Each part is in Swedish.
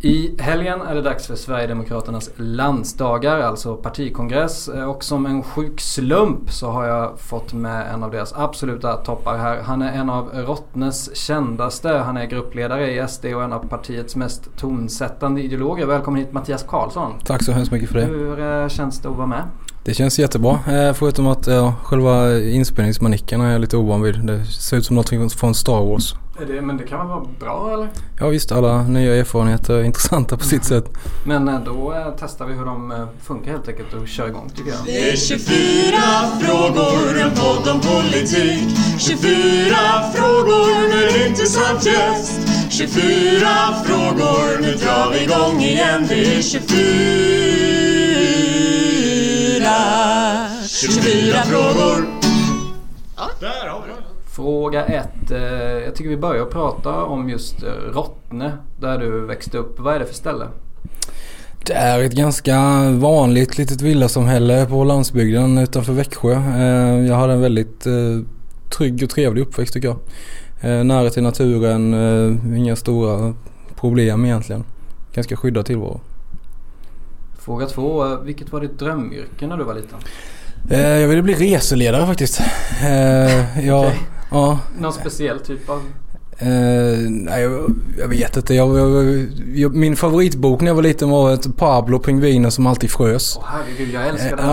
I helgen är det dags för Sverigedemokraternas landsdagar, alltså partikongress. Och som en sjuk slump så har jag fått med en av deras absoluta toppar här. Han är en av Rottnes kändaste. Han är gruppledare i SD och en av partiets mest tonsättande ideologer. Välkommen hit Mattias Karlsson. Tack så hemskt mycket för det. Hur eh, känns det att vara med? Det känns jättebra. Eh, förutom att ja, själva inspelningsmanicken är jag lite ovan vid. Det ser ut som något från Star Wars. Det, men det kan väl vara bra eller? Ja visst, alla nya erfarenheter är intressanta på sitt sätt. Men eh, då eh, testar vi hur de eh, funkar helt enkelt och kör igång tycker jag. Det är 24 frågor, en podd om politik. 24 frågor med en intressant gäst. 24 frågor, nu drar vi igång igen. Det är 24 24 frågor. Där har vi det Fråga ett. Eh, jag tycker vi börjar prata om just eh, Rottne där du växte upp. Vad är det för ställe? Det är ett ganska vanligt litet villasamhälle på landsbygden utanför Växjö. Eh, jag hade en väldigt trygg och trevlig uppväxt tycker jag. Nära till naturen, inga stora problem egentligen. Ganska skyddad tillvaro. Fråga två. Vilket var ditt drömyrke när du var liten? Jag ville bli reseledare faktiskt. Jag, okay. Ja. Någon speciell typ av? Uh, nej, jag, jag, vet inte. Jag, jag, min favoritbok när jag var liten var ett Pablo Pingviner som alltid frös. Åh oh, herregud, jag älskar den.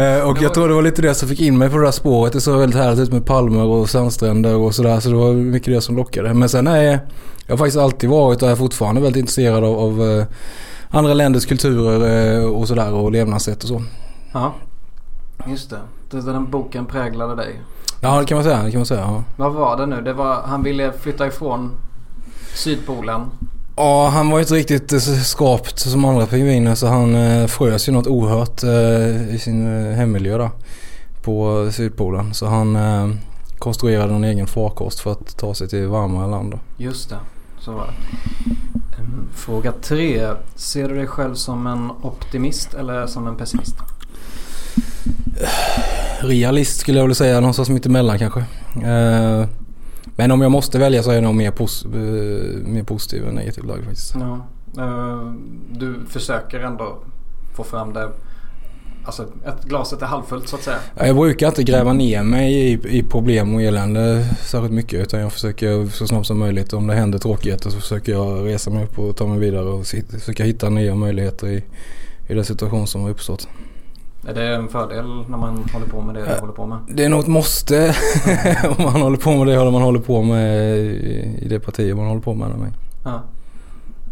uh, och jag tror det var lite det som fick in mig på det där spåret. Det såg väldigt härligt ut med palmer och sandstränder och sådär. Så det var mycket det som lockade. Men sen är jag har faktiskt alltid varit och är fortfarande väldigt intresserad av, av uh, andra länders kulturer och sådär och levnadssätt och så. Ja, just det. Den boken präglade dig? Ja det kan man säga. Det kan man säga ja. Vad var det nu? Det var, han ville flytta ifrån Sydpolen. Ja, han var ju inte riktigt eh, skapt som andra pingviner så han eh, frös ju något oerhört eh, i sin hemmiljö där på Sydpolen. Så han konstruerade en egen farkost för att ta sig till varmare land. Just det, så var det. Ehm, fråga tre. Ser du dig själv som en optimist eller som en pessimist? realist skulle jag vilja säga. Någonstans mitt emellan kanske. Eh, men om jag måste välja så är jag nog mer, pos eh, mer positiv än negativ lag faktiskt. Ja. Eh, du försöker ändå få fram det Alltså att glaset är halvfullt så att säga. Jag brukar inte gräva ner mig i, i problem och elände särskilt mycket. Utan jag försöker så snabbt som möjligt. Om det händer tråkigheter så försöker jag resa mig upp och ta mig vidare. Och försöka hitta nya möjligheter i, i den situation som har uppstått. Är det en fördel när man håller på med det du håller på med? Det är nog ett måste om man håller på med det man håller på med i det partiet man håller på med. med. Ja.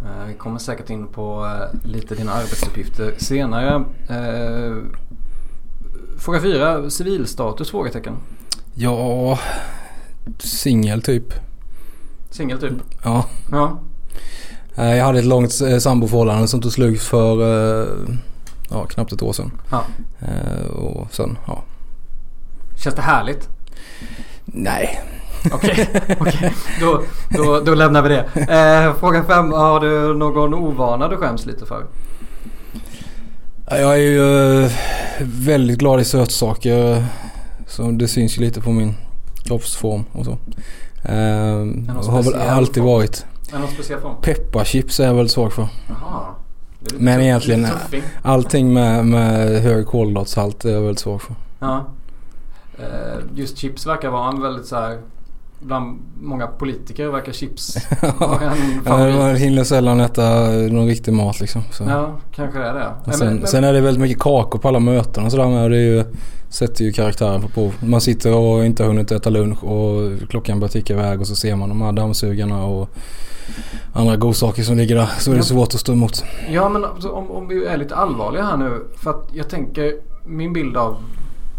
Eh, vi kommer säkert in på eh, lite dina arbetsuppgifter senare. Eh, fråga fyra, civilstatus? Frågetecken. Ja, singel typ. Singel typ? Ja. ja. Jag hade ett långt samboförhållande som tog slut för ja, knappt ett år sedan. Ja. Eh, och sen, ja. Känns det härligt? Nej. Okej, okay, okay. Då, då, då lämnar vi det. Eh, fråga fem. Har du någon ovana du skäms lite för? Jag är ju eh, väldigt glad i sötsaker. Så det syns ju lite på min kroppsform och så. Eh, har väl alltid form? varit. Är någon speciell form? Pepparchips är jag väldigt svag för. Aha. Men egentligen allting med, med hög kolhydratshalt är jag väldigt svag för. Ja. Eh, just chips verkar vara en väldigt så här Bland många politiker verkar chips vara en favorit. Man hinner sällan äta någon riktig mat liksom. Så. Ja, kanske är det. Sen, men, sen, är det väldigt mycket kakor på alla möten och sådär med. Det ju, sätter ju karaktären på prov. Man sitter och inte har hunnit äta lunch och klockan börjar ticka iväg och så ser man de här dammsugarna och andra godsaker som ligger där. Så är det svårt att stå emot. Ja men alltså, om, om vi är lite allvarliga här nu. För att jag tänker min bild av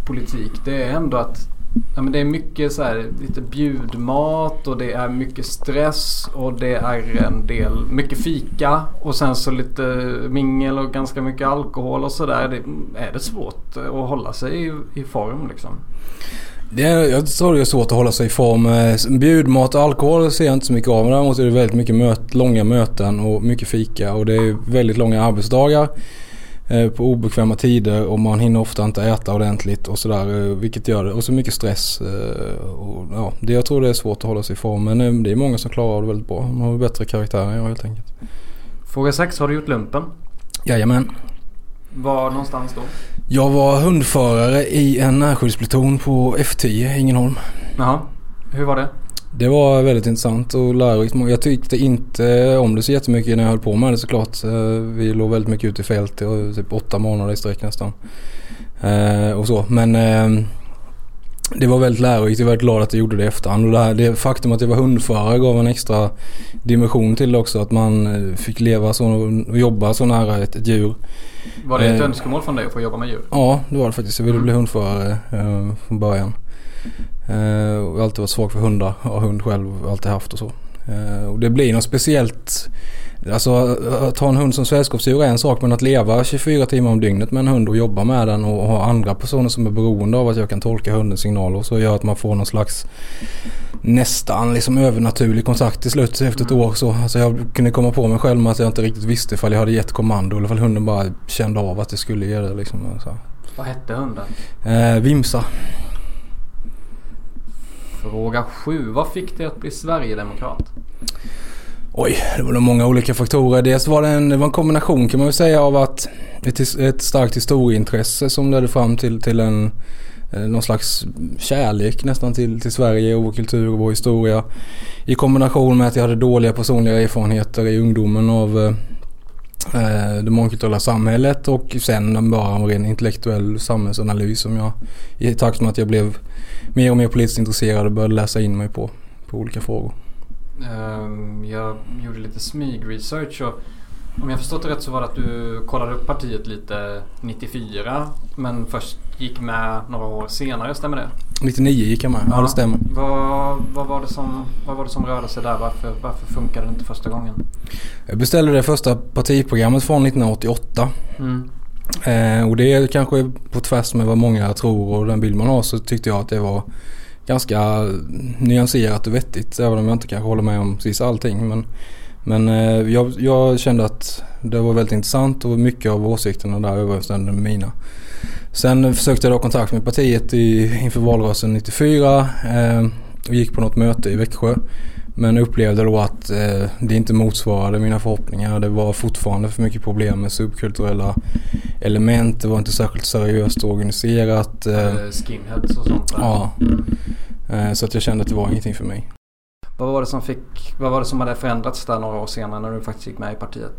politik det är ändå att Ja, men det är mycket så här, lite bjudmat och det är mycket stress och det är en del, mycket fika och sen så lite mingel och ganska mycket alkohol och sådär. Är det svårt att hålla sig i, i form liksom? Det är, jag tror det är svårt att hålla sig i form. Eh, Bjudmat och alkohol ser jag inte så mycket av. Men däremot är det väldigt mycket möt, långa möten och mycket fika. Och det är väldigt långa arbetsdagar eh, på obekväma tider och man hinner ofta inte äta ordentligt och sådär. eh, Vilket gör det. Och så mycket stress. Och, ja, det, jag tror det är svårt att hålla sig i form. Men det är många som klarar av det väldigt bra. De har bättre karaktär än jag helt enkelt. Fråga 6. Har du gjort lumpen? Jajamän. Var någonstans då? Jag var hundförare i en närskijdspluton på F10 Ängelholm. Jaha. Hur var det? Det var väldigt intressant och lärorikt. Jag tyckte inte om det så jättemycket när jag höll på med det såklart. Eh, Vi låg väldigt mycket ute i fält i typ åtta månader i sträck nästan. Eh, Och så. Men eh, det var väldigt lärorikt. Jag är väldigt glad att jag gjorde det i efterhand. Och det, här, det faktum att jag var hundförare gav en extra dimension till det också. Att man eh, fick leva så och jobba så nära ett, ett djur. Var det ett Eh. önskemål från dig att få jobba med djur? Ja, det var det faktiskt. Jag ville bli hundförare eh, från början. Eh, och jag har alltid varit svag för hundar. Har hund själv, alltid haft och så. Eh, och det blir något speciellt. Alltså att ha en hund som sällskapsdjur är en sak men att leva 24 timmar om dygnet med en hund och jobba med den och ha andra personer som är beroende av att jag kan tolka hundens signaler och så gör att man får någon slags nästan liksom övernaturlig kontakt till slut efter ett år. Så, alltså jag kunde komma på mig själv med att jag inte riktigt visste ifall jag hade gett kommando eller ifall hunden bara kände av att det skulle ge det. Liksom, så. Vad hette hunden? Eh, Vimsa. Fråga 7. Vad fick dig att bli Sverigedemokrat? Oj, det var nog många olika faktorer. Dels var det en, det var en kombination kan man väl säga av att ett, ett starkt historieintresse som ledde fram till, till en eh, någon slags kärlek nästan till, till Sverige och vår kultur och vår historia. I kombination med att jag hade dåliga personliga erfarenheter i ungdomen av eh, eh det mångkulturella samhället och sen bara en ren intellektuell samhällsanalys som jag i takt med att jag blev mer och mer politiskt intresserad och började läsa in mig på, på olika frågor. Ehm, Jag gjorde lite smygresearch och om jag förstått det rätt så var det att du kollade upp partiet lite 94 men först gick med några år senare, stämmer det? 99 gick jag med, ja, det stämmer. Vad, vad, var det som, vad var det som rörde sig där? Varför, varför funkade det inte första gången? Jag beställde det första partiprogrammet från 1988. Mm. Eh, och det är kanske på tvärs med vad många tror och den bild man har så tyckte jag att det var ganska nyanserat och vettigt. Även om jag inte kanske håller med om precis allting. Men, men eh, jag, jag kände att det var väldigt intressant och mycket av åsikterna där överensstämde med mina. Sen försökte jag då kontakt med partiet i, inför valrörelsen 94 eh, och gick på något möte i Växjö. Men upplevde då att eh, det inte motsvarade mina förhoppningar. Det var fortfarande för mycket problem med subkulturella element. Det var inte särskilt seriöst organiserat. Eh, Eh, Skinheads och sånt där. ja. Eh, så att jag kände att det var ingenting för mig. Vad var det som fick, vad var det som hade förändrats där några år senare när du faktiskt gick med i partiet?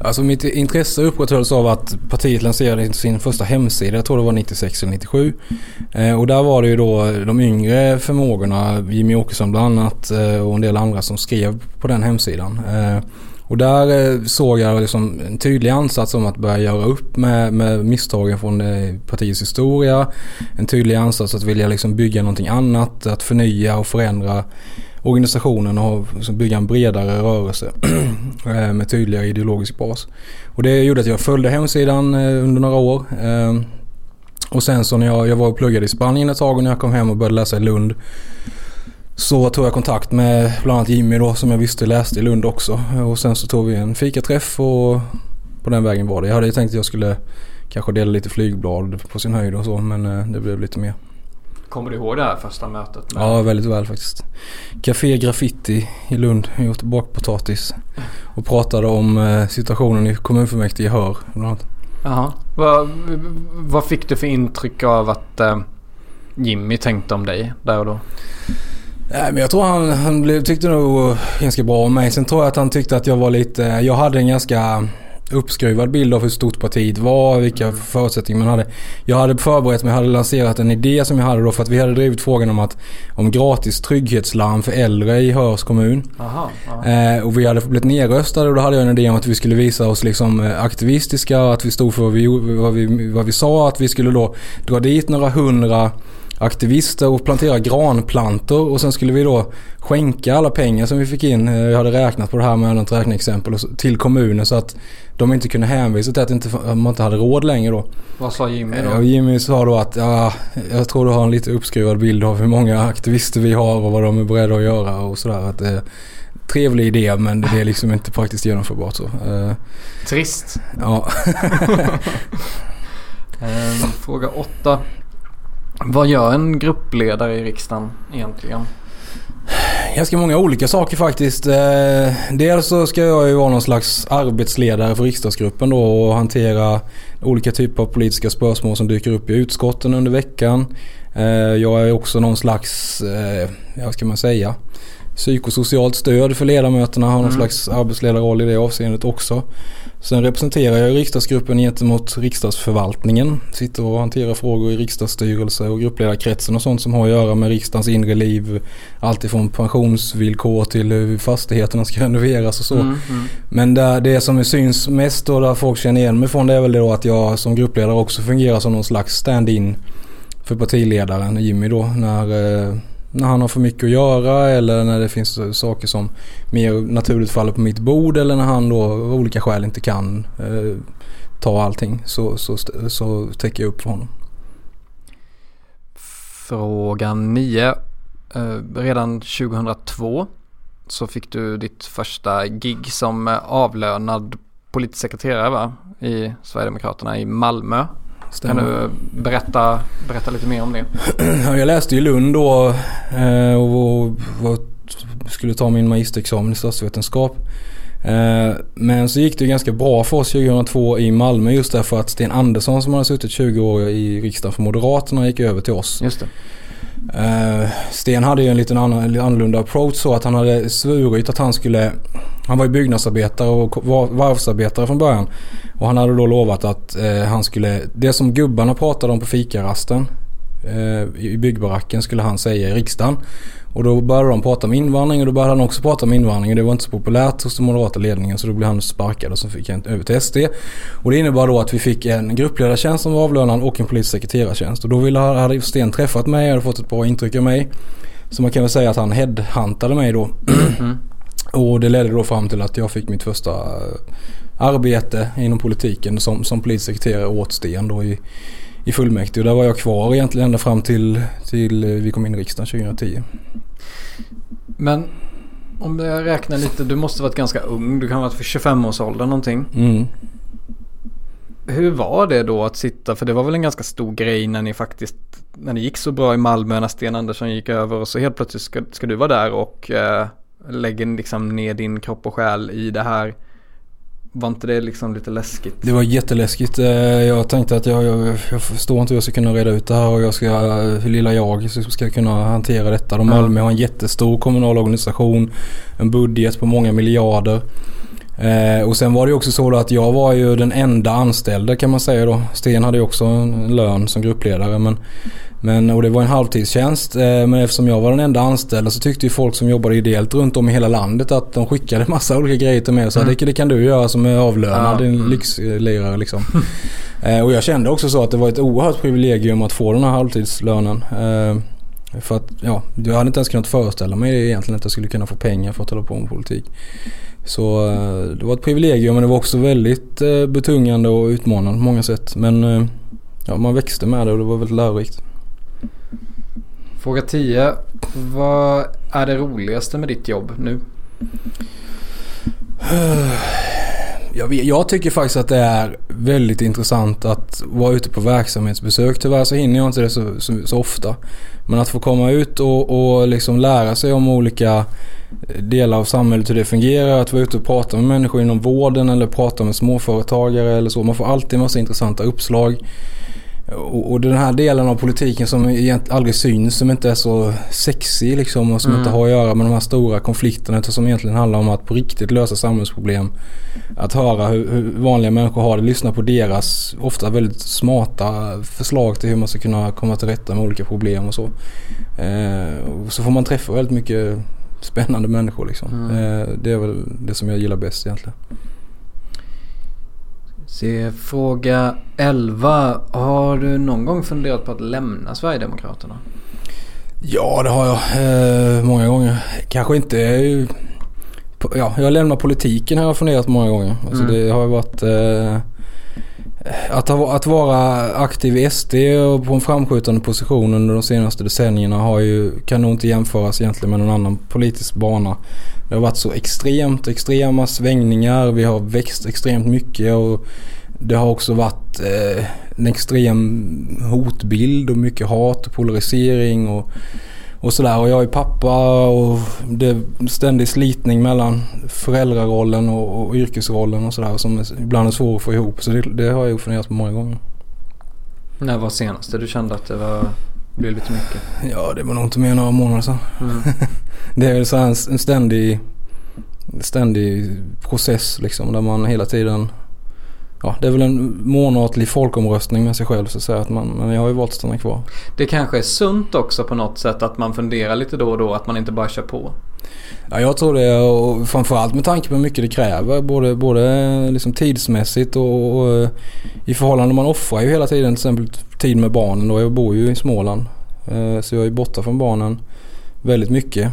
Alltså mitt intresse upprätthölls av att partiet lanserade sin första hemsida, jag tror det var 96 eller 97. Eh, och där var det ju då de yngre förmågorna, Jimmy Åkesson bland annat eh, och en del andra som skrev på den hemsidan. Eh, och där eh, såg jag liksom en tydlig ansats om att börja göra upp med, med misstagen från eh, partiets historia. En tydlig ansats att vilja liksom bygga någonting annat, att förnya och förändra organisationen och liksom bygga en bredare rörelse eh, med tydligare ideologisk bas. Och det gjorde att jag följde hemsidan eh, under några år. Eh, och sen så när jag, jag var och pluggade i Spanien ett tag och när jag kom hem och började läsa i Lund så tog jag kontakt med bland annat Jimmy då som jag visste läste i Lund också. Och sen så tog vi en fikaträff och på den vägen var det. Jag hade ju tänkt att jag skulle kanske dela lite flygblad på sin höjd och så men det blev lite mer. Kommer du ihåg det här första mötet? Med, Ja, väldigt väl faktiskt. Café Graffiti i Lund. Jag åt bakpotatis. Och pratade om eh, situationen i kommunfullmäktige i Hör. Jaha. Vad, vad fick du för intryck av att eh, Jimmy tänkte om dig där och då? Nej, men jag tror han, han blev, tyckte nog ganska bra om mig. Sen tror jag att han tyckte att jag var lite... Jag hade en ganska uppskruvad bild av hur stort partiet var, vilka förutsättningar man hade. Jag hade förberett mig, hade lanserat en idé som jag hade då för att vi hade drivit frågan om att om gratis trygghetslarm för äldre i Höörs kommun. Jaha. Ja. Eh, och vi hade blivit nedröstade och då hade jag en idé om att vi skulle visa oss liksom eh, aktivistiska, att vi stod för vad vi, vad vi, vad vi sa, att vi skulle då dra dit några hundra aktivister och plantera granplantor och sen skulle vi då skänka alla pengar som vi fick in, eh, jag hade räknat på det här med något räkneexempel, till kommunen så att de inte kunde hänvisa till att inte, man inte hade råd längre då. Vad sa Jimmy då? Jimmy sa då att ja, jag tror du har en lite uppskruvad bild av hur många aktivister vi har och vad de är beredda att göra och sådär. Att det är trevlig idé men det är liksom inte praktiskt genomförbart så. Eh, Trist. ja. Eh, Fråga åtta. Vad gör en gruppledare i riksdagen egentligen? Ganska många olika saker faktiskt. Eh, dels så ska jag ju vara någon slags arbetsledare för riksdagsgruppen då och hantera olika typer av politiska spörsmål som dyker upp i utskotten under veckan. Eh, jag är också någon slags, eh, vad ska man säga, psykosocialt stöd för ledamöterna. Har någon Mm. slags arbetsledarroll i det avseendet också. Sen representerar jag riksdagsgruppen gentemot riksdagsförvaltningen. Sitter och hanterar frågor i riksdagsstyrelse och gruppledarkretsen och sånt som har att göra med riksdagens inre liv. Allt ifrån pensionsvillkor till hur fastigheterna ska renoveras och så. Mm, mm. Men där, det som syns mest och där folk känner igen mig från det är väl då att jag som gruppledare också fungerar som någon slags stand-in för partiledaren Jimmy då. När, eh, när han har för mycket att göra eller när det finns saker som mer naturligt faller på mitt bord eller när han då av olika skäl inte kan eh, ta allting så, så, så täcker jag upp för honom. Fråga 9. Eh, redan 2002 så fick du ditt första gig som eh, avlönad politisk sekreterare va? I Sverigedemokraterna i Malmö. Kan Stämmer. du berätta, berätta lite mer om det? Ja, jag läste i Lund då eh, och, skulle ta min magisterexamen i statsvetenskap. Eh, Men så gick det ganska bra för oss 2002 i Malmö just därför att Sten Andersson som hade suttit 20 år i riksdagen för Moderaterna gick över till oss. Just det. Uh, Sten hade ju en liten annan, lite annorlunda approach så att han hade svurit att han skulle Han var ju byggnadsarbetare och varvsarbetare från början. Och han hade då lovat att uh, han skulle Det som gubbarna pratade om på fikarasten uh, I byggbaracken skulle han säga i riksdagen. Och då började de prata om invandring och då började han också prata om invandring. Och det var inte så populärt hos den moderata ledningen så då blev han sparkad och så fick han över till SD. Och det innebar då att vi fick en gruppledartjänst som var avlönad och en politisk sekreterartjänst. Och då ville, hade Sten träffat mig och hade fått ett bra intryck av mig. Så man kan väl säga att han headhuntade mig då. Och det ledde då fram till att jag fick mitt första eh, arbete inom politiken som, som politisk sekreterare åt Sten då i, i fullmäktige. Och där var jag kvar egentligen ända fram till, till vi kom in i riksdagen 2010. Men om jag räknar lite, du måste varit ganska ung. Du kan ha varit för 25-årsåldern någonting. Mm. Hur var det då att sitta, för det var väl en ganska stor grej när ni faktiskt, när det gick så bra i Malmö när Sten Andersson gick över och så helt plötsligt ska, ska du vara där och eh, lägga liksom ner din kropp och själ i det här. Var inte det liksom lite läskigt? Det var jätteläskigt. Eh, Jag tänkte att jag, jag, jag förstår inte hur jag ska kunna reda ut det här och jag ska, hur lilla jag ska kunna hantera detta. De. Malmö har en jättestor kommunal organisation, en budget på många miljarder. Eh, och sen var det också så att jag var ju den enda anställda kan man säga då. Sten hade ju också en lön som gruppledare men, men, och det var en halvtidstjänst. Eh, men eftersom jag var den enda anställda så tyckte ju folk som jobbade ideellt runt om i hela landet att de skickade massa olika grejer till mig och sa Mm. det, det kan du göra som är avlönad, din Mm. lyxlirare liksom. eh, och jag kände också så att det var ett oerhört privilegium att få den här halvtidslönen. Eh, för att ja, jag hade inte ens kunnat föreställa mig egentligen att jag skulle kunna få pengar för att hålla på med politik. Så det var ett privilegium men det var också väldigt betungande och utmanande på många sätt. Men ja, man växte med det och det var väldigt lärorikt. Fråga 10. Vad är det roligaste med ditt jobb nu? Jag, vet, jag tycker faktiskt att det är väldigt intressant att vara ute på verksamhetsbesök. Tyvärr så hinner jag inte det så, så, så ofta. Men att få komma ut och, och liksom lära sig om olika delar av samhället, hur det fungerar. Att vara ute och prata med människor inom vården eller prata med småföretagare eller så. Man får alltid en massa intressanta uppslag. Och, och den här delen av politiken som egentligen aldrig syns, som inte är så sexig liksom och som Mm. inte har att göra med de här stora konflikterna utan som egentligen handlar om att på riktigt lösa samhällsproblem. Att höra hur, hur vanliga människor har det, lyssna på deras ofta väldigt smarta förslag till hur man ska kunna komma till rätta med olika problem och så. Eh, och så får man träffa väldigt mycket spännande människor liksom. Mm. Eh, det är väl det som jag gillar bäst egentligen. Se, fråga 11. Har du någon gång funderat på att lämna Sverigedemokraterna? Ja, det har jag. Eh, många gånger. Kanske inte... Ja, jag lämnar politiken har jag funderat många gånger. Alltså Mm. det har varit... Eh, att, ha, att vara aktiv i SD och på en framskjutande position under de senaste decennierna har ju, kan nog inte jämföras egentligen med någon annan politisk bana. Det har varit så extremt extrema svängningar. Vi har växt extremt mycket och det har också varit eh, en extrem hotbild och mycket hat och polarisering och, och sådär. Och jag är pappa och det är ständig slitning mellan föräldrarollen och, och yrkesrollen och sådär som ibland är svår att få ihop. Så det, det har jag funderat på många gånger. När var senaste du kände att det var, blev lite mycket? Ja, det var nog inte mer än några månader sedan. Mm. Det är väl så här en, en ständig, ständig process liksom där man hela tiden Ja, det är väl en månatlig folkomröstning med sig själv så att säga. Att man, men jag har ju valt att stanna kvar. Det kanske är sunt också på något sätt att man funderar lite då och då att man inte bara kör på. Ja, jag tror det och framförallt med tanke på hur mycket det kräver. Både, både liksom tidsmässigt och, och eh, i förhållande man offrar ju hela tiden till exempel tid med barnen. Då. Jag bor ju i Småland. Eh, Så jag är borta från barnen väldigt mycket.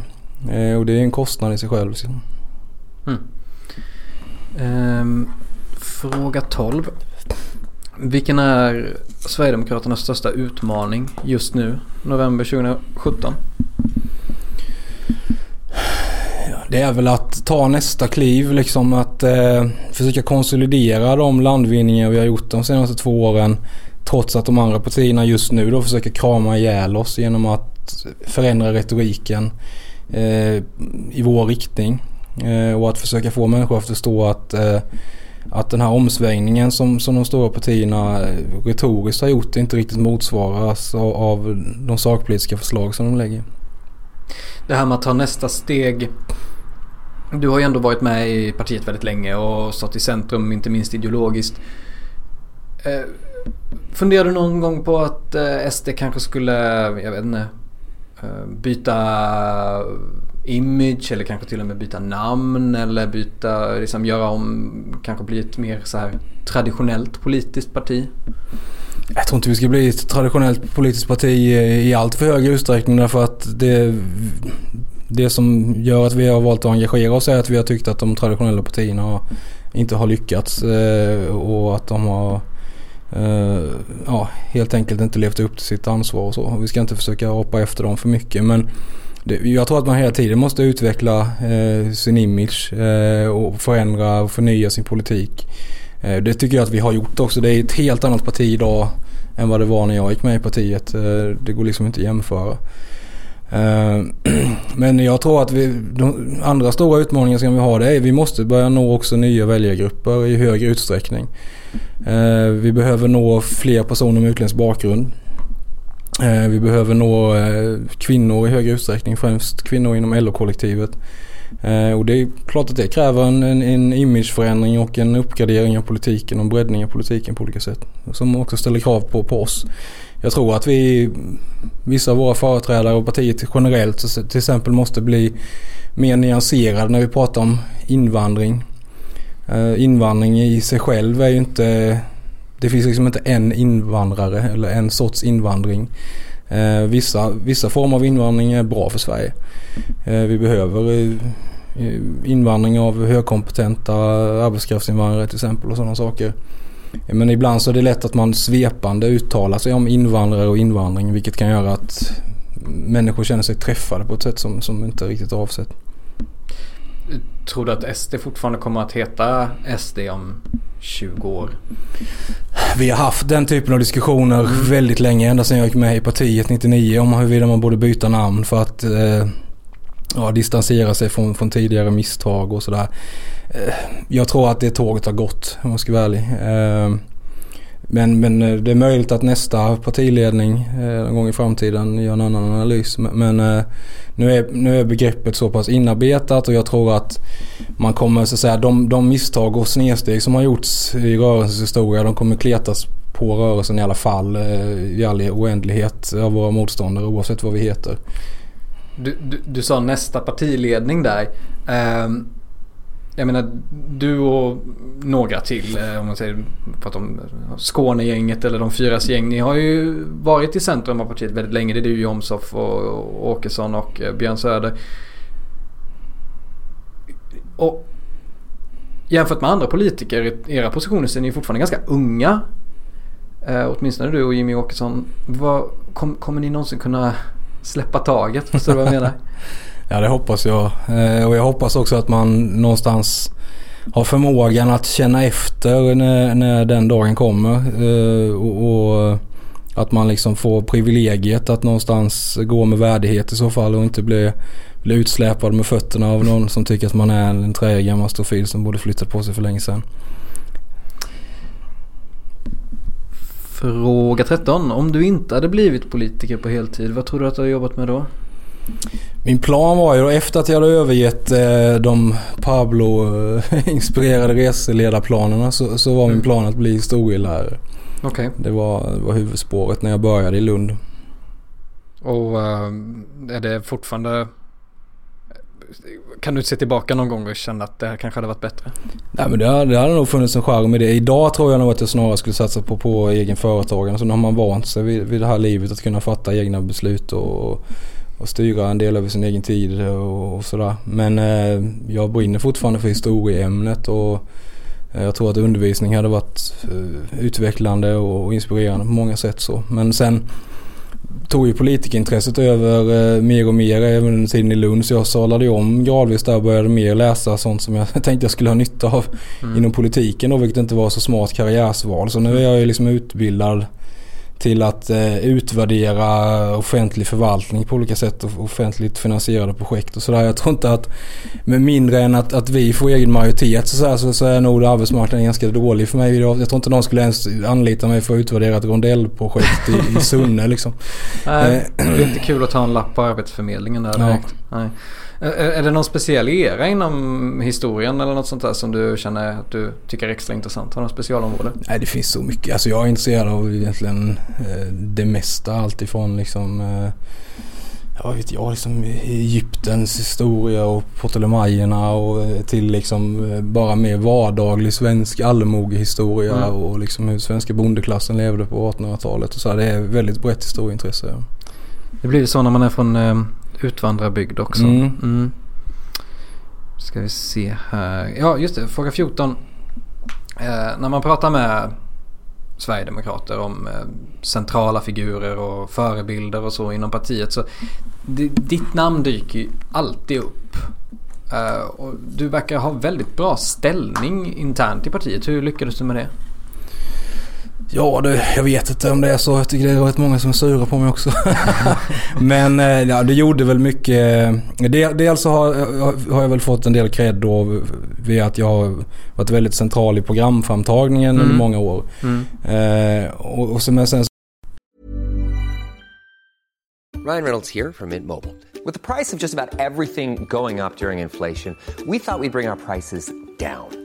Eh, Och det är en kostnad i sig själv. liksom. Ehm, fråga 12. Vilken är Sverigedemokraternas största utmaning just nu, november 2017? Det är väl att ta nästa kliv liksom att eh, försöka konsolidera de landvinningar vi har gjort de senaste två åren. Trots att de andra partierna just nu då försöker krama ihjäl oss genom att förändra retoriken Eh, i vår riktning. Eh, och att försöka få människor att förstå att, eh, att den här omsvängningen som, som de stora partierna eh, retoriskt har gjort inte riktigt motsvaras av, av de sakpolitiska förslag som de lägger. Det här med att ta nästa steg. Du har ju ändå varit med i partiet väldigt länge och stått i centrum, inte minst ideologiskt. Eh, funderar du någon gång på att eh, SD kanske skulle, jag vet inte, Eh, byta image eller kanske till och med byta namn eller byta, liksom göra om, kanske bli ett mer så här traditionellt politiskt parti? Jag tror inte vi ska bli ett traditionellt politiskt parti i allt för hög utsträckning därför att det, det som gör att vi har valt att engagera oss är att vi har tyckt att de traditionella partierna inte har lyckats eh, och att de har Eh, ja, helt enkelt inte levt upp till sitt ansvar och så. Vi ska inte försöka hoppa efter dem för mycket men det, jag tror att man hela tiden måste utveckla eh, sin image eh, och förändra och förnya sin politik. Eh, Det tycker jag att vi har gjort också. Det är ett helt annat parti idag än vad det var när jag gick med i partiet. Eh, Det går liksom inte att jämföra. Eh, men jag tror att vi, de andra stora utmaningar som vi har det är vi måste börja nå också nya väljargrupper i högre utsträckning. Eh, vi behöver nå fler personer med utländsk bakgrund. Eh, vi behöver nå kvinnor i högre utsträckning, främst kvinnor inom LO-kollektivet. Och det är klart att det kräver en, en, en imageförändring och en uppgradering av politiken och en breddning av politiken på olika sätt. Som också ställer krav på, på oss. Jag tror att vi, vissa av våra företrädare och partiet generellt så till exempel måste bli mer nyanserade när vi pratar om invandring. Eh, invandring i sig själv är ju inte, det finns liksom inte en invandrare eller en sorts invandring. Eh, vissa, vissa former av invandring är bra för Sverige. Eh, vi behöver eh, invandring av högkompetenta arbetskraftsinvandrare till exempel och sådana saker. Men ibland så är det lätt att man svepande uttalar sig om invandrare och invandring vilket kan göra att människor känner sig träffade på ett sätt som, som inte är riktigt avsett. Tror du att SD fortfarande kommer att heta SD om 20 år? Vi har haft den typen av diskussioner väldigt länge, ända sedan jag gick med i partiet 99 om huruvida man borde byta namn för att eh, ja, distansera sig från, från tidigare misstag och sådär. Eh, jag tror att det tåget har gått om jag ska vara ärlig. Eh, men, men eh, det är möjligt att nästa partiledning någon gång i framtiden gör en annan analys. Men, nu, är, nu är begreppet så pass inarbetat och jag tror att man kommer så att säga de, de misstag och snedsteg som har gjorts i rörelsens historia de kommer kletas på rörelsen i alla fall i all oändlighet av våra motståndare oavsett vad vi heter. Du, du, du sa nästa partiledning där. Ehm, jag menar du och några till, eh, om man säger pratar om Skånegänget eller de fyras gäng. Ni har ju varit i centrum av partiet väldigt länge. Det är ju Jomshof och Åkesson och eh, Björn Söder. Och jämfört med andra politiker i era positioner så är ni fortfarande ganska unga. Eh, åtminstone du och Jimmy Åkesson. Vad, kom, kommer ni någonsin kunna släppa taget? Förstår du vad jag menar? Ja det hoppas jag. Eh, och jag hoppas också att man någonstans har förmågan att känna efter när, när den dagen kommer. Eh, och, och, att man liksom får privilegiet att någonstans gå med värdighet i så fall och inte bli, bli utsläpad med fötterna av någon som tycker att man är en träig gammal stofil som borde flyttat på sig för länge sedan. Fråga 13. Om du inte hade blivit politiker på heltid, vad tror du att du har jobbat med då? Min plan var ju då efter att jag hade övergett eh, de Pablo-inspirerade reseledarplanerna så, så var min mm. plan att bli historielärare. Okej. Okay. Det var, var huvudspåret när jag började i Lund. Och uh, är det fortfarande... Kan du se tillbaka någon gång och känna att det här kanske hade varit bättre? Nej men det hade, det hade nog funnits en charm i det. Idag tror jag nog att jag snarare skulle satsa på, på egen företagande. Så nu har man vant sig vid, vid det här livet att kunna fatta egna beslut och och styra en del över sin egen tid och, och sådär. Men eh, jag brinner fortfarande för historieämnet och eh, jag tror att undervisning hade varit eh, utvecklande och, och inspirerande på många sätt så. Men sen tog ju politikintresset över eh, mer och mer även under tiden i Lund. Så jag salade om gradvis där och började mer läsa sånt som jag tänkte jag skulle ha nytta av mm. inom politiken då, vilket inte var så smart karriärsval. Så nu är jag ju liksom utbildad till att eh, utvärdera offentlig förvaltning på olika sätt och offentligt finansierade projekt och sådär. Jag tror inte att med mindre än att, att vi får egen majoritet så, så, så, så är nog arbetsmarknaden ganska dålig för mig. Jag, jag tror inte någon skulle ens anlita mig för att utvärdera ett rondellprojekt i, i Sunne liksom. Nej, det är inte kul att ta en lapp på Arbetsförmedlingen där direkt. Nej. Är det någon speciell era inom historien eller något sånt där som du känner att du tycker är extra intressant? Har du något specialområde? Nej det finns så mycket. Alltså jag är intresserad av egentligen eh, det mesta. Alltifrån liksom eh, jag vet jag, liksom Egyptens historia och Ptolemaikerna och eh, till liksom bara mer vardaglig svensk allmogehistoria mm. och liksom hur svenska bondeklassen levde på 1800-talet och så. Här. Det är väldigt brett historieintresse. Det blir så när man är från utvandrarbygd också. Mm. Mm. Ska vi se här. Ja, just det. Fråga 14. Eh, när man pratar med Sverigedemokrater om eh, centrala figurer och förebilder och så inom partiet. Så ditt namn dyker ju alltid upp. Eh, och du verkar ha väldigt bra ställning internt i partiet. Hur lyckades du med det? Ja du, jag vet inte om det är så. Jag tycker det är rätt många som är sura på mig också. Men eh, ja, det gjorde väl mycket. Dels så har, har jag väl fått en del cred då via att jag har varit väldigt central i programframtagningen mm. under många år. Mm. Eh, och, och sen, sen Ryan Reynolds här från Mint Mobile. Med priset på nästan allt som går upp under inflationen, trodde vi att vi skulle bring våra priser down.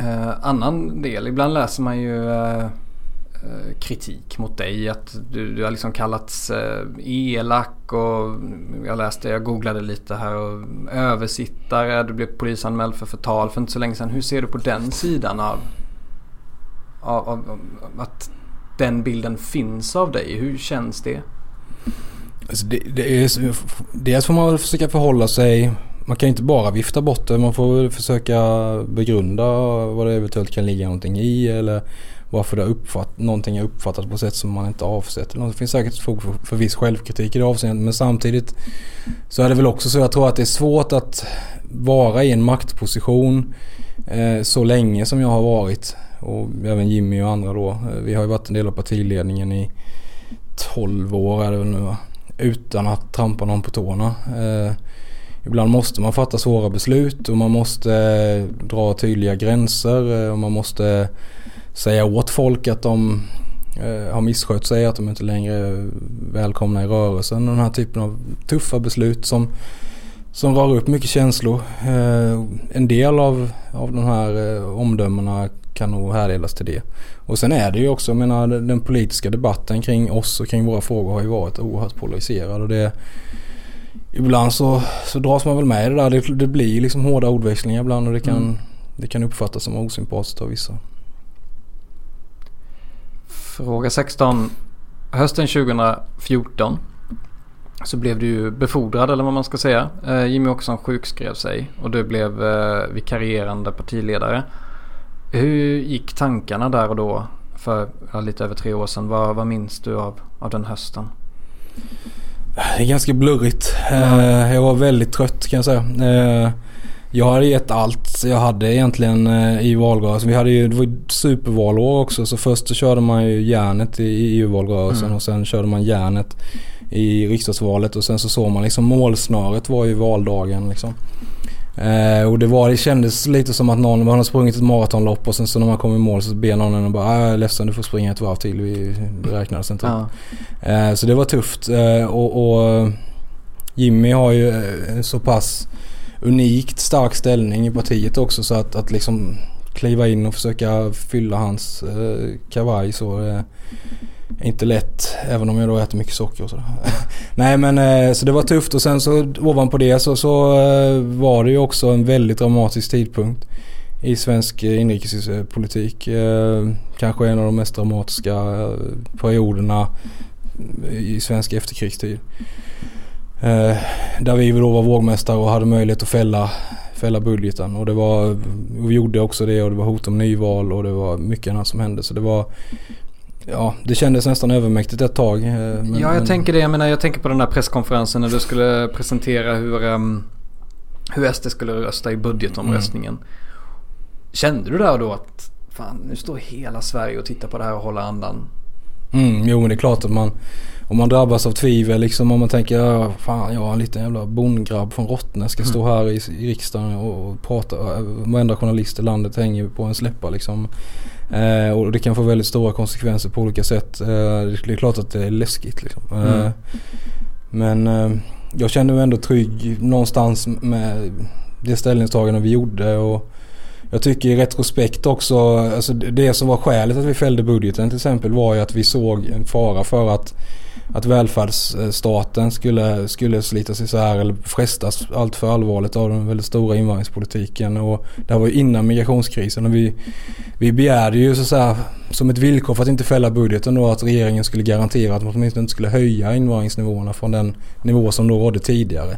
Eh, annan del, ibland läser man ju eh, eh, kritik mot dig. Att du, du har liksom kallats eh, elak och mm, jag läste, jag googlade lite här och översittare. Du blev polisanmäld för förtal för inte så länge sedan. Hur ser du på den sidan av, av, av, av att den bilden finns av dig? Hur känns det? Alltså det, det är, dels får man väl försöka förhålla sig man kan ju inte bara vifta bort det. Man får försöka begrunda vad det eventuellt kan ligga någonting i eller varför det uppfatt, någonting har uppfattats på ett sätt som man inte avsett. Det finns säkert fog för, för viss självkritik i det avseendet men samtidigt så är det väl också så jag tror att det är svårt att vara i en maktposition eh, så länge som jag har varit och även Jimmy och andra då. Eh, vi har ju varit en del av partiledningen i 12 år är det väl nu va? Utan att trampa någon på tårna. Eh, ibland måste man fatta svåra beslut och man måste eh, dra tydliga gränser eh, och man måste säga åt folk att de eh, har misskött sig, att de inte längre är välkomna i rörelsen. Och den här typen av tuffa beslut som, som rör upp mycket känslor. En del av, av de här omdömena kan nog härledas till det. Och sen är det ju också, jag menar den politiska debatten kring oss och kring våra frågor har ju varit oerhört polariserad. Och det, ibland så, så dras man väl med i det där. Det, det blir liksom hårda ordväxlingar ibland och det kan, mm. det kan uppfattas som osympatiskt av vissa. Fråga 16. Hösten 2014 så blev du befordrad eller vad man ska säga. Eh, Jimmy Åkesson sjukskrev sig och du blev eh, vikarierande partiledare. Hur gick tankarna där och då för lite över tre år sedan? Vad, vad minns du av, av den hösten? Det är ganska blurrigt. Mm. Jag var väldigt trött kan jag säga. Jag hade gett allt jag hade egentligen i valrörelsen. Vi hade ju, det var supervalår också så först så körde man ju järnet i EU-valrörelsen mm. och sen körde man järnet i riksdagsvalet och sen så såg man liksom målsnöret var ju valdagen liksom. Eh, och det, var, det kändes lite som att någon, man hade sprungit ett maratonlopp och sen så när man kom i mål så ber någon en och bara ah, jag är ledsen du får springa ett varv till. Vi, räknades inte. Ja. Eh, så det var tufft. Eh, och, och, Jimmy har ju eh, så pass unikt stark ställning i partiet också så att, att liksom kliva in och försöka fylla hans eh, kavaj så eh, inte lätt, även om jag då äter mycket socker och sådär. Nej men eh, så det var tufft och sen så ovanpå det så, så eh, var det ju också en väldigt dramatisk tidpunkt i svensk eh, inrikespolitik. Kanske en av de mest dramatiska perioderna i svensk efterkrigstid. Där vi då var vågmästare och hade möjlighet att fälla, fälla budgeten. Och det var, och vi gjorde också det och det var hot om nyval och det var mycket annat som hände. Så det var Ja, det kändes nästan övermäktigt ett tag. Eh, men, ja, jag men... tänker det. Jag menar, jag tänker på den där presskonferensen när du skulle presentera hur, um, hur SD skulle rösta i budgetomröstningen. Mm. Kände du där då att fan, nu står hela Sverige och tittar på det här och håller andan? Mm, jo men det är klart att man om man drabbas av tvivel liksom om man tänker ja, fan jag är en liten jävla bondgrabb från Rottne ska stå mm. här i, i riksdagen och, och prata. Varenda journalist i landet hänger på en släppa liksom. Eh, och det kan få väldigt stora konsekvenser på olika sätt. Eh, det är klart att det är läskigt liksom. Eh, mm. Men eh, jag kände mig ändå trygg någonstans med det ställningstagande vi gjorde. Och jag tycker i retrospekt också, alltså det som var skälet att vi fällde budgeten till exempel var ju att vi såg en fara för att att välfärdsstaten skulle, skulle slitas isär eller frestas allt för allvarligt av den väldigt stora invandringspolitiken. Och det här var ju innan migrationskrisen och vi, vi begärde ju så att säga, som ett villkor för att inte fälla budgeten då att regeringen skulle garantera att man åtminstone inte skulle höja invandringsnivåerna från den nivå som då rådde tidigare.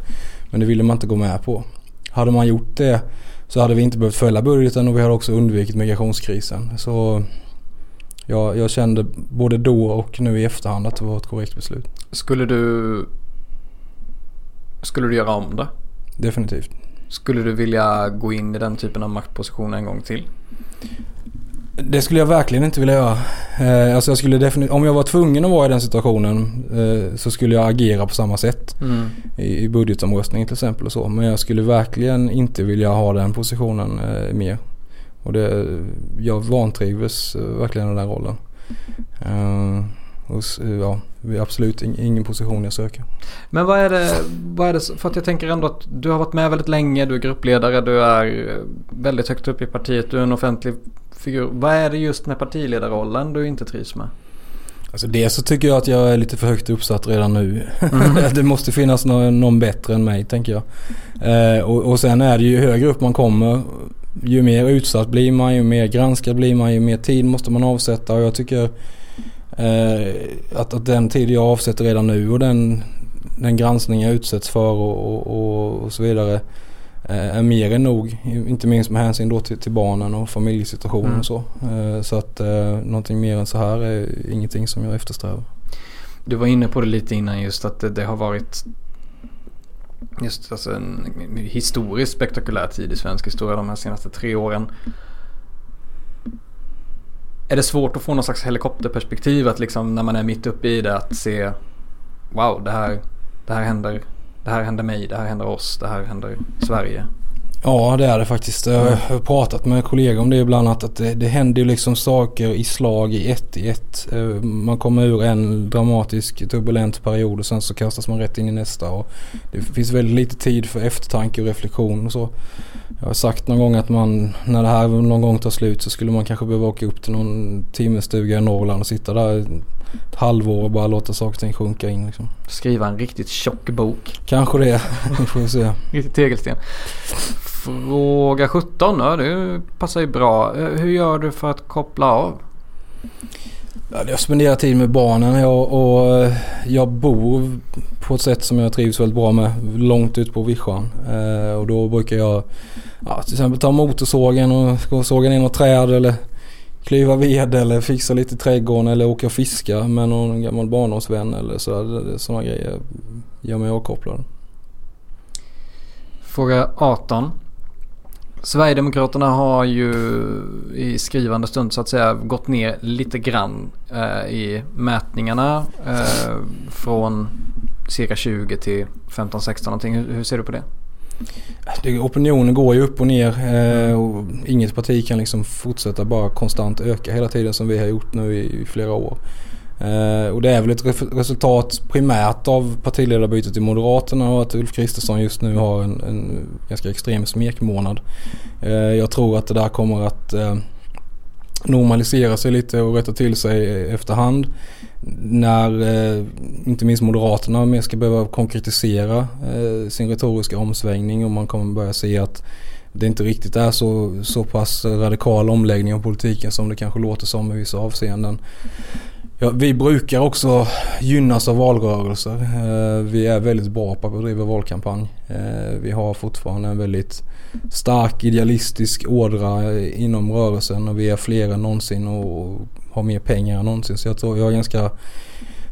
Men det ville man inte gå med på. Hade man gjort det så hade vi inte behövt fälla budgeten och vi hade också undvikit migrationskrisen. Så jag, jag kände både då och nu i efterhand att det var ett korrekt beslut. Skulle du, skulle du göra om det? Definitivt. Skulle du vilja gå in i den typen av maktposition en gång till? Det skulle jag verkligen inte vilja göra. Eh, alltså jag skulle definitivt, om jag var tvungen att vara i den situationen eh, så skulle jag agera på samma sätt. Mm. I, I budgetomröstning till exempel och så. Men jag skulle verkligen inte vilja ha den positionen eh, mer. Och det, jag vantrivs eh, verkligen i den rollen. Uh, och, ja, det är absolut ingen position jag söker. Men vad är, det, vad är det, för att jag tänker ändå att du har varit med väldigt länge, du är gruppledare, du är väldigt högt upp i partiet, du är en offentlig figur. Vad är det just med partiledarrollen du inte trivs med? Alltså det så tycker jag att jag är lite för högt uppsatt redan nu. Mm. det måste finnas någon, någon, bättre än mig tänker jag. Eh, och, och sen är det ju högre upp man kommer ju mer utsatt blir man, ju mer granskad blir man, ju mer tid måste man avsätta. Och jag tycker eh, att, att den tid jag avsätter redan nu och den, den granskning jag utsätts för och, och, och, så vidare är mer än nog. Inte minst med hänsyn då till, till barnen och familjesituationen Mm. och så. Eh, Så att eh, någonting mer än så här är ingenting som jag eftersträvar. Du var inne på det lite innan just att det, det har varit just alltså en historiskt spektakulär tid i svensk historia de här senaste tre åren. Är det svårt att få någon slags helikopterperspektiv att liksom när man är mitt uppe i det att se Wow, det här, det här händer det här händer mig, det här händer oss, det här händer Sverige. Ja det är det faktiskt. Jag har pratat med kollegor om det ibland att, att det, det händer ju liksom saker i slag i ett i ett. Eh, man kommer ur en dramatisk turbulent period och sen så kastas man rätt in i nästa. Och det finns väldigt lite tid för eftertanke och reflektion och så. Jag har sagt någon gång att man när det här någon gång tar slut så skulle man kanske behöva åka upp till någon timmerstuga i Norrland och sitta där ett halvår och bara låta saker och ting sjunka in. Liksom. Skriva en riktigt tjock bok. Kanske det. Vi får se. Riktigt tegelsten. Fråga 17 då, det passar ju bra. Eh, Hur gör du för att koppla av? Ja, jag spenderar tid med barnen jag, och eh, jag bor på ett sätt som jag trivs väldigt bra med. Långt ut på vischan. Eh, och då brukar jag ja, till exempel ta motorsågen och såga ner något träd eller klyva ved eller fixa lite i trädgården eller åka och fiska med någon gammal barndomsvän eller så. Sådana grejer gör mig avkopplad. Fråga 18. Sverigedemokraterna har ju i skrivande stund så att säga gått ner lite grann eh, i mätningarna eh, från cirka 20 till 15-16 någonting. Hur, hur ser du på det? Alltså, det, opinionen går ju upp och ner eh, och inget parti kan liksom fortsätta bara konstant öka hela tiden som vi har gjort nu i, i flera år. Eh, och det är väl ett resultat primärt av partiledarbytet i Moderaterna och att Ulf Kristersson just nu har en, en ganska extrem smekmånad. Eh, jag tror att det där kommer att eh, normalisera sig lite och rätta till sig efterhand. När eh, inte minst Moderaterna mer ska behöva konkretisera eh, sin retoriska omsvängning och man kommer börja se att det inte riktigt är så, så pass radikal omläggning av politiken som det kanske låter som i vissa avseenden. Ja, vi brukar också gynnas av valrörelser. Eh, vi är väldigt bra på att bedriva valkampanj. Eh, vi har fortfarande en väldigt stark idealistisk ådra inom rörelsen och vi är fler än någonsin och har mer pengar än någonsin. Så jag tror jag är ganska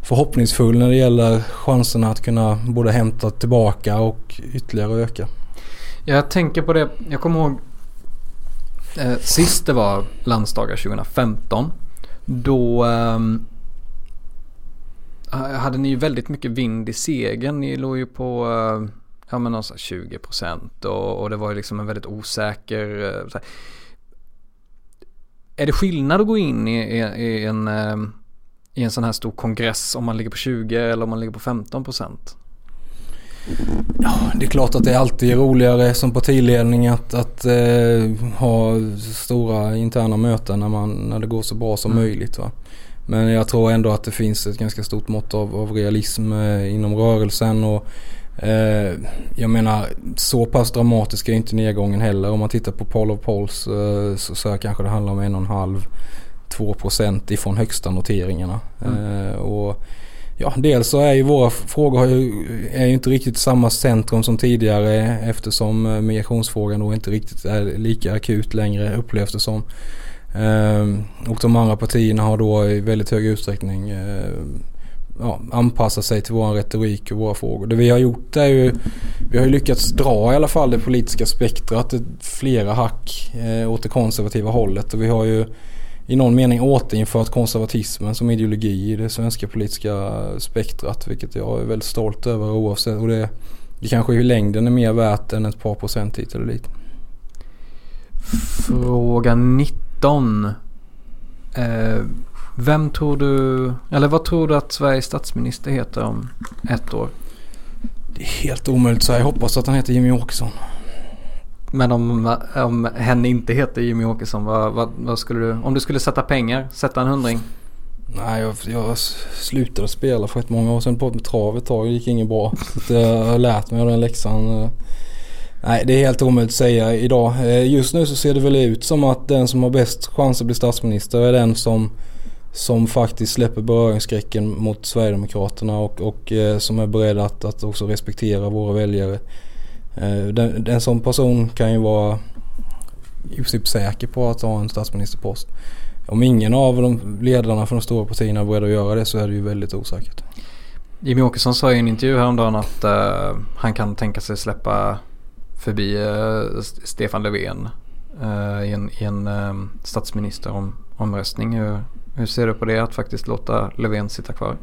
förhoppningsfull när det gäller chanserna att kunna både hämta tillbaka och ytterligare öka. Jag tänker på det, jag kommer ihåg eh, sist det var landsdagar 2015. Då eh, hade ni ju väldigt mycket vind i segern. Ni låg ju på eh, ja, men någonstans 20 procent och, och det var ju liksom en väldigt osäker... Eh. Är det skillnad att gå in i, i, i en, eh, i en sån här stor kongress om man ligger på 20 eller om man ligger på 15 procent? Ja, det är klart att det är alltid roligare som partiledning att, att eh, ha stora interna möten när, man, när det går så bra som Mm. möjligt. Va? Men jag tror ändå att det finns ett ganska stort mått av, av realism eh, inom rörelsen. Och, eh, jag menar så pass dramatisk är inte nedgången heller. Om man tittar på Poll of Polls eh, så, så kanske det handlar om en och en halv 2 procent ifrån högsta noteringarna. Eh, och Ja, dels så är ju våra frågor är ju inte riktigt samma centrum som tidigare eftersom eh, migrationsfrågan då inte riktigt är lika akut längre upplevs det som. Och de andra partierna har då i väldigt hög utsträckning ja, anpassa sig till vår retorik och våra frågor. Det vi har gjort är ju, vi har ju lyckats dra i alla fall det politiska spektrat flera hack eh, åt det konservativa hållet. Och vi har ju i någon mening återinfört konservatismen som ideologi i det svenska politiska spektrat. Vilket jag är väldigt stolt över oavsett. Och det, det kanske i längden är mer värt än ett par procent hit eller dit. Fråga 19. Eh, vem tror du, eller vad tror du att Sveriges statsminister heter om ett år? Det är helt omöjligt så jag hoppas att han heter Jimmy Åkesson. Men om, om henne inte heter Jimmy Åkesson, vad, vad, vad skulle du, om du skulle sätta pengar, sätta en hundring? Nej, jag, jag slutade spela för ett många år sedan på med trav ett tag. Det gick inget bra. Så jag har lärt mig av den läxan. Nej, det är helt omöjligt att säga idag. Eh, Just nu så ser det väl ut som att den som har bäst chans att bli statsminister är den som, som faktiskt släpper beröringsskräcken mot Sverigedemokraterna och, och eh, som är beredd att, att också respektera våra väljare. Eh, den, en sån person kan ju vara i princip säker på att ha en statsministerpost. Om ingen av de ledarna från de stora partierna är beredda att göra det så är det ju väldigt osäkert. Jimmy Åkesson sa i en intervju häromdagen att uh, han kan tänka sig släppa förbi uh, Stefan Löfven uh, i en, i en statsministeromröstning. Hur, hur ser du på det att faktiskt låta Löfven sitta kvar?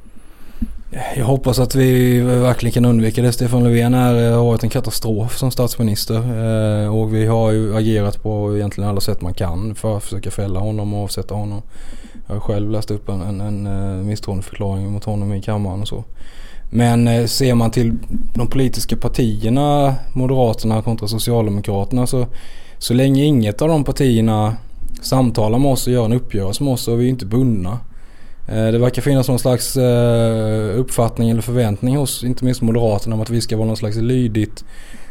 Jag hoppas att vi verkligen kan undvika det. Stefan Löfven är, eh, har varit en katastrof som statsminister. Eh, och vi har ju agerat på egentligen alla sätt man kan för att försöka fälla honom och avsätta honom. Jag har själv läst upp en, en, en eh, misstroendeförklaring mot honom i kammaren och så. Men eh, ser man till de politiska partierna, Moderaterna kontra Socialdemokraterna så, så länge inget av de partierna samtalar med oss och gör en uppgörelse med oss och vi är inte bundna. Eh, det verkar finnas någon slags eh, uppfattning eller förväntning hos inte minst Moderaterna om att vi ska vara någon slags lydigt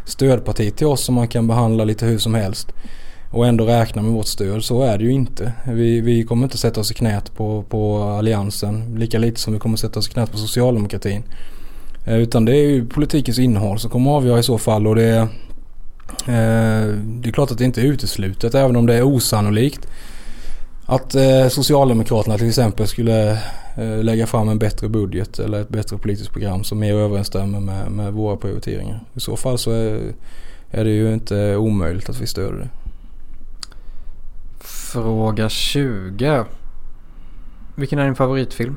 stödparti till oss som man kan behandla lite hur som helst. Och ändå räkna med vårt stöd. Så är det ju inte. Vi, vi kommer inte sätta oss i knät på, på alliansen. Lika lite som vi kommer sätta oss i knät på socialdemokratin. Eh, utan det är ju politikens innehåll som kommer avgöra i så fall. Och det, det är klart att det inte är uteslutet även om det är osannolikt att eh, Socialdemokraterna till exempel skulle eh, lägga fram en bättre budget eller ett bättre politiskt program som mer överensstämmer med, med våra prioriteringar. I så fall så är, är det ju inte omöjligt att vi stöder det. Fråga 20. Vilken är din favoritfilm?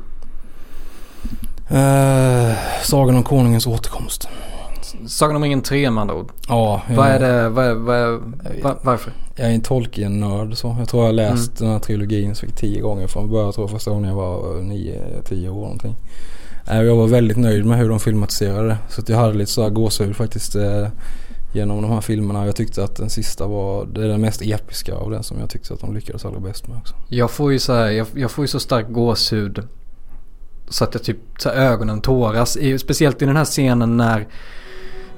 Eh, Sagan om konungens återkomst. Sagan om ringen 3 med andra ord. Ja. Vad är det, vad, vad, vad, varför? Jag är en Tolkien-nörd så. Jag tror jag har läst mm. den här trilogin så tio gånger från början. Jag tror första gången jag var 9-10 år någonting. Jag var väldigt nöjd med hur de filmatiserade det. Så jag hade lite så här gåshud faktiskt eh, genom de här filmerna. Jag tyckte att den sista var det är den mest episka av den som jag tyckte att de lyckades allra bäst med också. Jag får ju så här, jag, jag får ju så stark gåshud så att jag typ så ögonen tåras. Speciellt i den här scenen när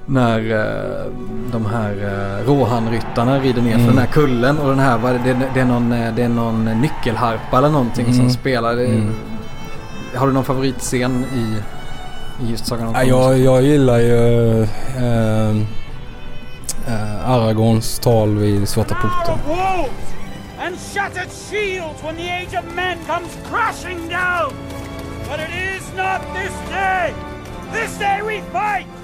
när uh, de här uh, råhanryttarna rider ner mm. för den här kullen och den här, vad det, det, är någon, eh, det är någon nyckelharpa eller någonting mm. som spelar. Mm. Har du någon favoritscen i, i just Sagan om ja, jag, jag gillar ju uh, uh, Aragons tal vid Svarta porten. And shattered shields when the age of men comes crashing down. But it is not this day. This day we fight.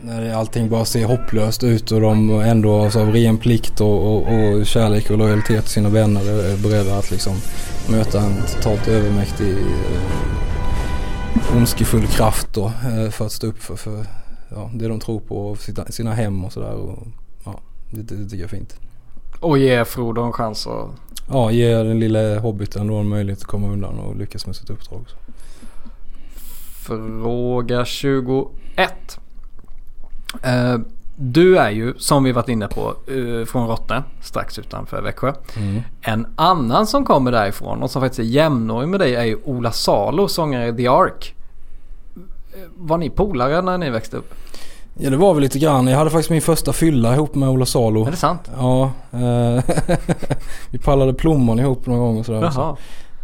När allting bara ser hopplöst ut och de ändå alltså av ren plikt och, och, och kärlek och lojalitet till sina vänner är beredda att liksom möta en totalt övermäktig eh, ondskefull kraft då eh, för att stå upp för, för ja, det de tror på och sina, sina hem och sådär. Ja, det, det tycker jag är fint. Och ge Frodo en chans att... Ja, ge den lilla hobbiten då en möjlighet att komma undan och lyckas med sitt uppdrag. Också. Fråga 21. Uh, du är ju, som vi varit inne på, uh, från Rottne, strax utanför Växjö. Mm. En annan som kommer därifrån och som faktiskt är jämnårig med dig är ju Ola Salo, sångare i The Ark. Var ni polare när ni växte upp? Ja det var vi lite grann. Jag hade faktiskt min första fylla ihop med Ola Salo. Är det sant? Ja. Vi pallade plommon ihop någon gång och sådär. Jaha.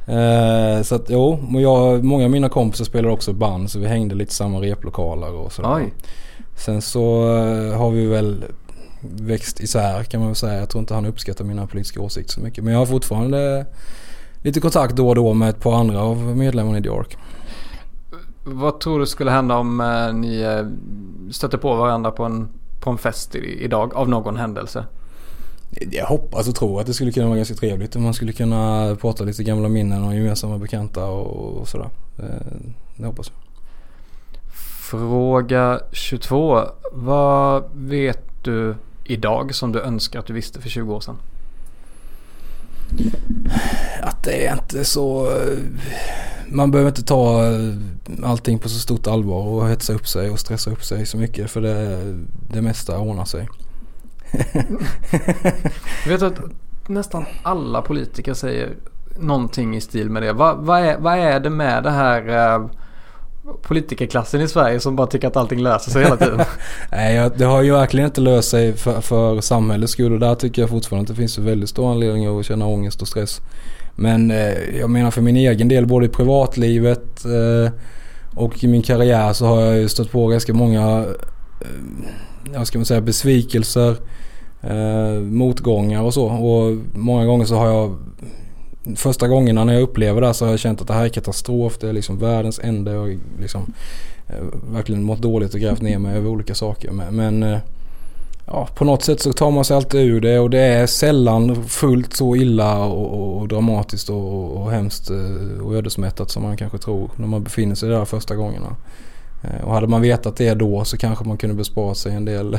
Eh, så att jo, jag, många av mina kompisar spelar också band så vi hängde lite samma replokaler och sådär. Oj. Sen så eh, har vi väl växt isär kan man väl säga. Jag tror inte han uppskattar mina politiska åsikter så mycket. Men jag har fortfarande lite kontakt då och då med ett par andra av medlemmarna i The Ark. Vad tror du skulle hända om eh, ni eh, stötte på varandra på en, på en fest idag av någon händelse? Jag hoppas och tror att det skulle kunna vara ganska trevligt om man skulle kunna prata lite gamla minnen och gemensamma bekanta och, sådär. Det, det hoppas jag. Fråga 22. Vad vet du idag som du önskar att du visste för 20 år sedan? Att det är inte så... Man behöver inte ta allting på så stort allvar och hetsa upp sig och stressa upp sig så mycket för det, det mesta ordnar sig. Vet att nästan alla politiker säger någonting i stil med det. Vad, vad, är, vad är det med det här eh, politikerklassen i Sverige som bara tycker att allting löser sig hela tiden? Nej, det har ju verkligen inte löst sig för, för samhällets skull och där tycker jag fortfarande att det finns väldigt stor anledning att känna ångest och stress. Men eh, jag menar för min egen del både i privatlivet eh, Och i min karriär så har jag ju stött på ganska många, eh, vad ska man säga besvikelser, eh, motgångar och så. Och många gånger så har jag, första gångerna när jag upplever det så har jag känt att det här är katastrof. Det är liksom världens ände. Jag har liksom eh, verkligen mått dåligt och grävt ner mig över olika saker. Men, men eh, ja, på något sätt så tar man sig alltid ur det och det är sällan fullt så illa och, och, och dramatiskt och, och hemskt eh, och ödesmättat som man kanske tror när man befinner sig där första gångerna. Eh, och hade man vetat det då så kanske man kunde bespara sig en del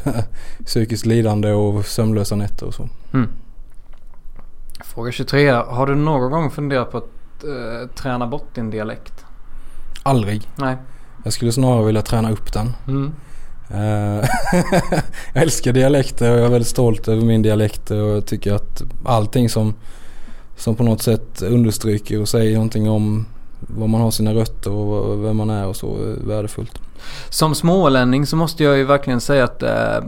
psykiskt lidande och sömnlösa nätter och så. Mm. Fråga 23. Har du någon gång funderat på att eh, träna bort din dialekt? Aldrig. Nej. Jag skulle snarare vilja träna upp den. Mm. Eh, jag älskar dialekter och jag är väldigt stolt över min dialekt och jag tycker att allting som, som på något sätt understryker och säger någonting om var man har sina rötter och vem man är och så är värdefullt. Som smålänning så måste jag ju verkligen säga att eh,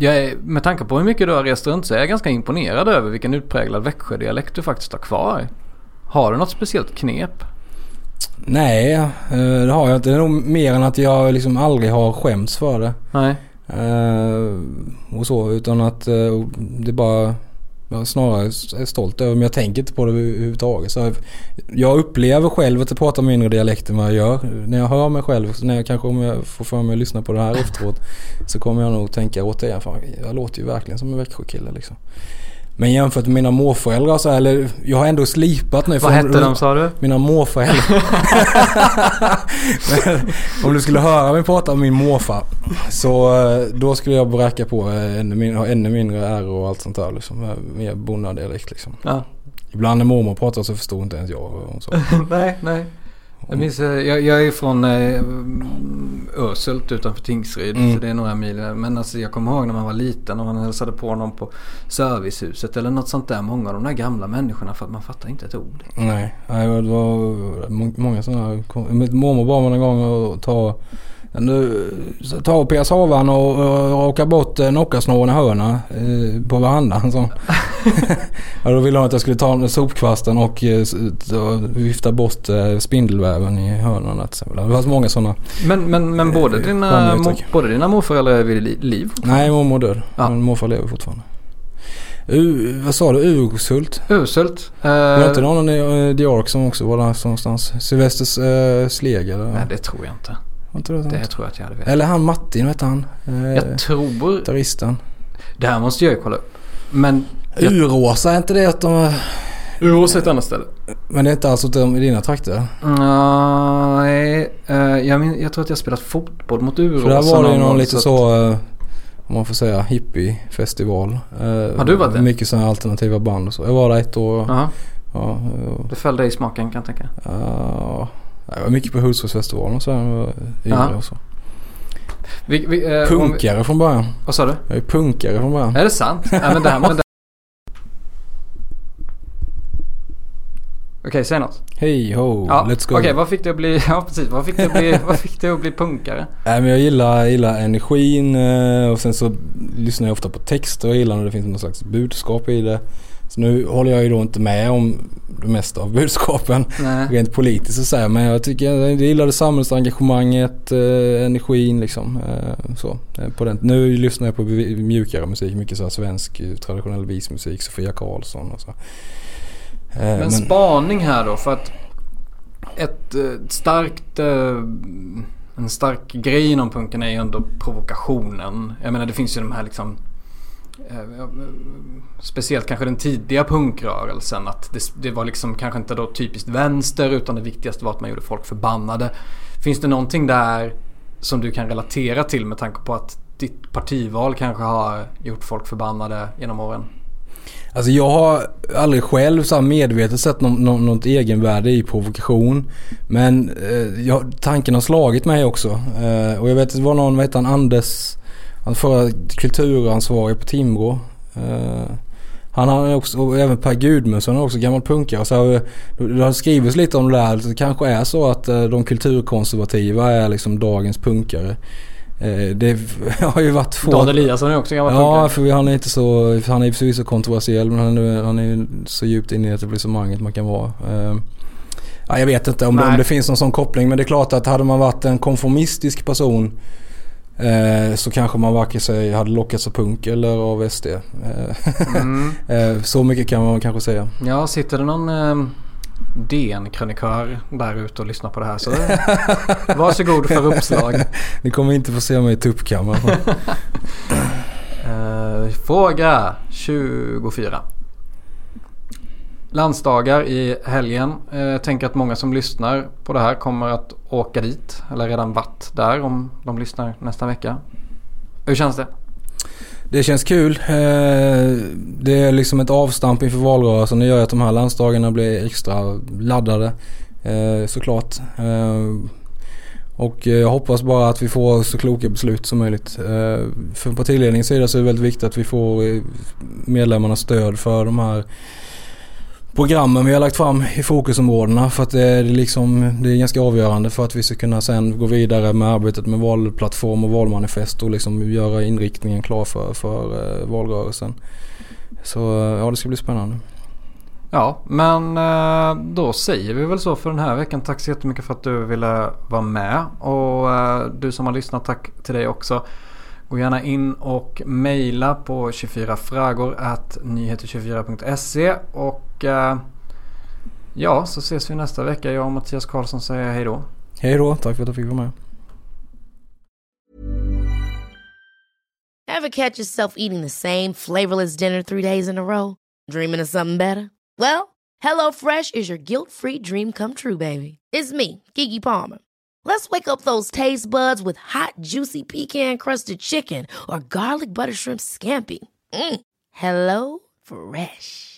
jag är, med tanke på hur mycket du har rest runt så är jag ganska imponerad över vilken utpräglad Växjödialekt du faktiskt har kvar. Har du något speciellt knep? Nej, eh, det har jag inte. Det är nog mer än att jag liksom aldrig har skämts för det. Nej. Eh, och så utan att eh, det bara jag snarare är stolt över men jag tänker inte på det överhuvudtaget. Så jag upplever själv att jag pratar mindre dialekt än vad jag gör. När jag hör mig själv, när jag kanske om jag får för mig att lyssna på det här efteråt så kommer jag nog tänka återigen, fan, jag låter ju verkligen som en Växjökille liksom. Men jämfört med mina morföräldrar så eller jag har ändå slipat nu. Vad hette de sa du? Mina morföräldrar. om du skulle höra mig prata om min morfar. Så eh, då skulle jag bräcka på eh, ännu mindre, ha ännu mindre R och allt sånt där liksom. Mer bonnadialekt liksom. Ja. Ibland när mormor pratar så förstår inte ens jag. Och så. nej, nej. Jag, minns, eh, jag, jag är från eh, Ösult utanför Tingsryd. Mm. Så det är några mil. Men alltså, jag kommer ihåg när man var liten och man hälsade på någon på servicehuset eller något sånt där. Många av de där gamla människorna för att man fattar inte ett ord. Nej, det var må- många sådana. Mormor bad mig någon gång att ta nu, ta PSH-van och, och raka bort eh, Noccasnåren i hörna eh, på verandan. Så. ja, då ville hon att jag skulle ta sopkvasten och eh, och vifta bort eh, spindelväven i exempel. Det så många sådana. Men, men, men både, Eh, dina, uttryck. både dina morföräldrar är vid li- liv? Nej, mormor död. Ja. Men morfar lever fortfarande. U, vad sa du? Urshult? Urshult? Eh, Var det inte någon i The Ark som också var där någonstans? Sylvester uh, Sleg eller? Nej, det tror jag inte. Inte det, Det tror jag att jag hade vetat. Eller han Martin, hette han? Uh, Jag tror... Gitarristen. Det här måste jag ju kolla upp. Men... Jag, Uråsa, är inte det att de... Urås är ett annat ställe. Men det är inte alls åt i dina trakter? Nej, eh, jag, min, jag tror att jag spelat fotboll mot Urås. För där var det ju någon lite att- så, eh, om man får säga, hippiefestival. Uh, Har du varit där? Mycket sådana alternativa band och så. Jag var där ett år. Ja, Ja, ja, det föll dig i smaken kan jag tänka. ja. Jag var mycket på Hultsfredsfestivalen och så här när jag var yngre Ja. och så. Vi, vi, eh, om vi, Punkare från början. vad sa du? Jag är punkare från början. Är det sant? Nej, men det här, men det... Okej, säg något. Hej ho, Ja, let's go. Okej, vad fick det att bli... Ja, precis. Vad fick det att bli, vad fick det att bli punkare? Nej men jag gillar, gillar energin eh, och sen så lyssnar jag ofta på texter och gillar när det finns någon slags budskap i det. Så nu håller jag ju då inte med om det mesta av budskapen Nej. rent politiskt så säga. Men jag tycker jag gillade samhällsengagemanget, eh, energin liksom. Eh, så, eh, på den. Nu lyssnar jag på mjukare musik, mycket så här svensk eh, traditionell vismusik, Sofia Karlsson och så. Eh, Men spaning här då för att ett eh, starkt... En stark grej inom punken är ju ändå provokationen. Jag menar det finns ju de här liksom... Eh, eh, speciellt kanske den tidiga punkrörelsen. Att det, det var liksom kanske inte då typiskt vänster utan det viktigaste var att man gjorde folk förbannade. Finns det någonting där som du kan relatera till med tanke på att ditt partival kanske har gjort folk förbannade genom åren? Alltså jag har aldrig själv så här medvetet sett något, något egenvärde i provokation. Men eh, jag, tanken har slagit mig också. Eh, och jag vet det var någon, vad heter han, Anders, han förra kulturansvarig på Timbro. Eh, han har också, och även Per Gudmundsson är också gammal punkare. Så har, det har skrivits lite om det där. Det kanske är så att eh, de kulturkonservativa är liksom dagens punkare. Eh, det har ju varit få... Dan Eliasson är också gammal Ja, punkare. för han är inte så, han är förvisso kontroversiell men han är, han är så djupt inne i etablissemanget man kan vara. Eh, Ja, jag vet inte om det, om det finns någon sån koppling. Men det är klart att hade man varit en konformistisk person eh, så kanske man varken sig hade lockats av punk eller av SD. Eh, Mm. eh, så mycket kan man kanske säga. Ja, sitter det någon eh, DN-krönikör där ute och lyssnar på det här så varsågod för uppslag. Ni kommer inte få se mig i tuppkammaren. Eh, fråga 24. Landsdagar i helgen. Eh, Jag tänker att många som lyssnar på det här kommer att åka dit. Eller redan varit där om de lyssnar nästa vecka. Hur känns det? Det känns kul. Eh, det är liksom ett avstamp inför valrörelsen. Det gör att de här landsdagarna blir extra laddade. Eh, såklart. Eh, och jag hoppas bara att vi får så kloka beslut som möjligt. För partiledningens sida så är det väldigt viktigt att vi får medlemmarnas stöd för de här programmen vi har lagt fram i fokusområdena. För att det är, liksom, det är ganska avgörande för att vi ska kunna sen gå vidare med arbetet med valplattform och valmanifest och liksom göra inriktningen klar för, för eh, valrörelsen. Så eh, ja, det ska bli spännande. Ja, men eh, då säger vi väl så för den här veckan. Tack så jättemycket för att du ville vara med. Och du som har lyssnat, tack till dig också. Gå gärna in och mejla på 24fragor nyheter24.se och eh, ja, så ses vi nästa vecka. Jag och Mattias Karlsson säger hej då. Hej då, tack för att jag fick vara med. Ever catch yourself eating the same flavorless dinner three days in a row? Dreaming of something better? Well, HelloFresh is your guilt free dream come true, baby. It's me, Gigi Palmer. Let's wake up those taste buds with hot, juicy pecan crusted chicken or garlic butter shrimp scampi. Mm. Hello Fresh.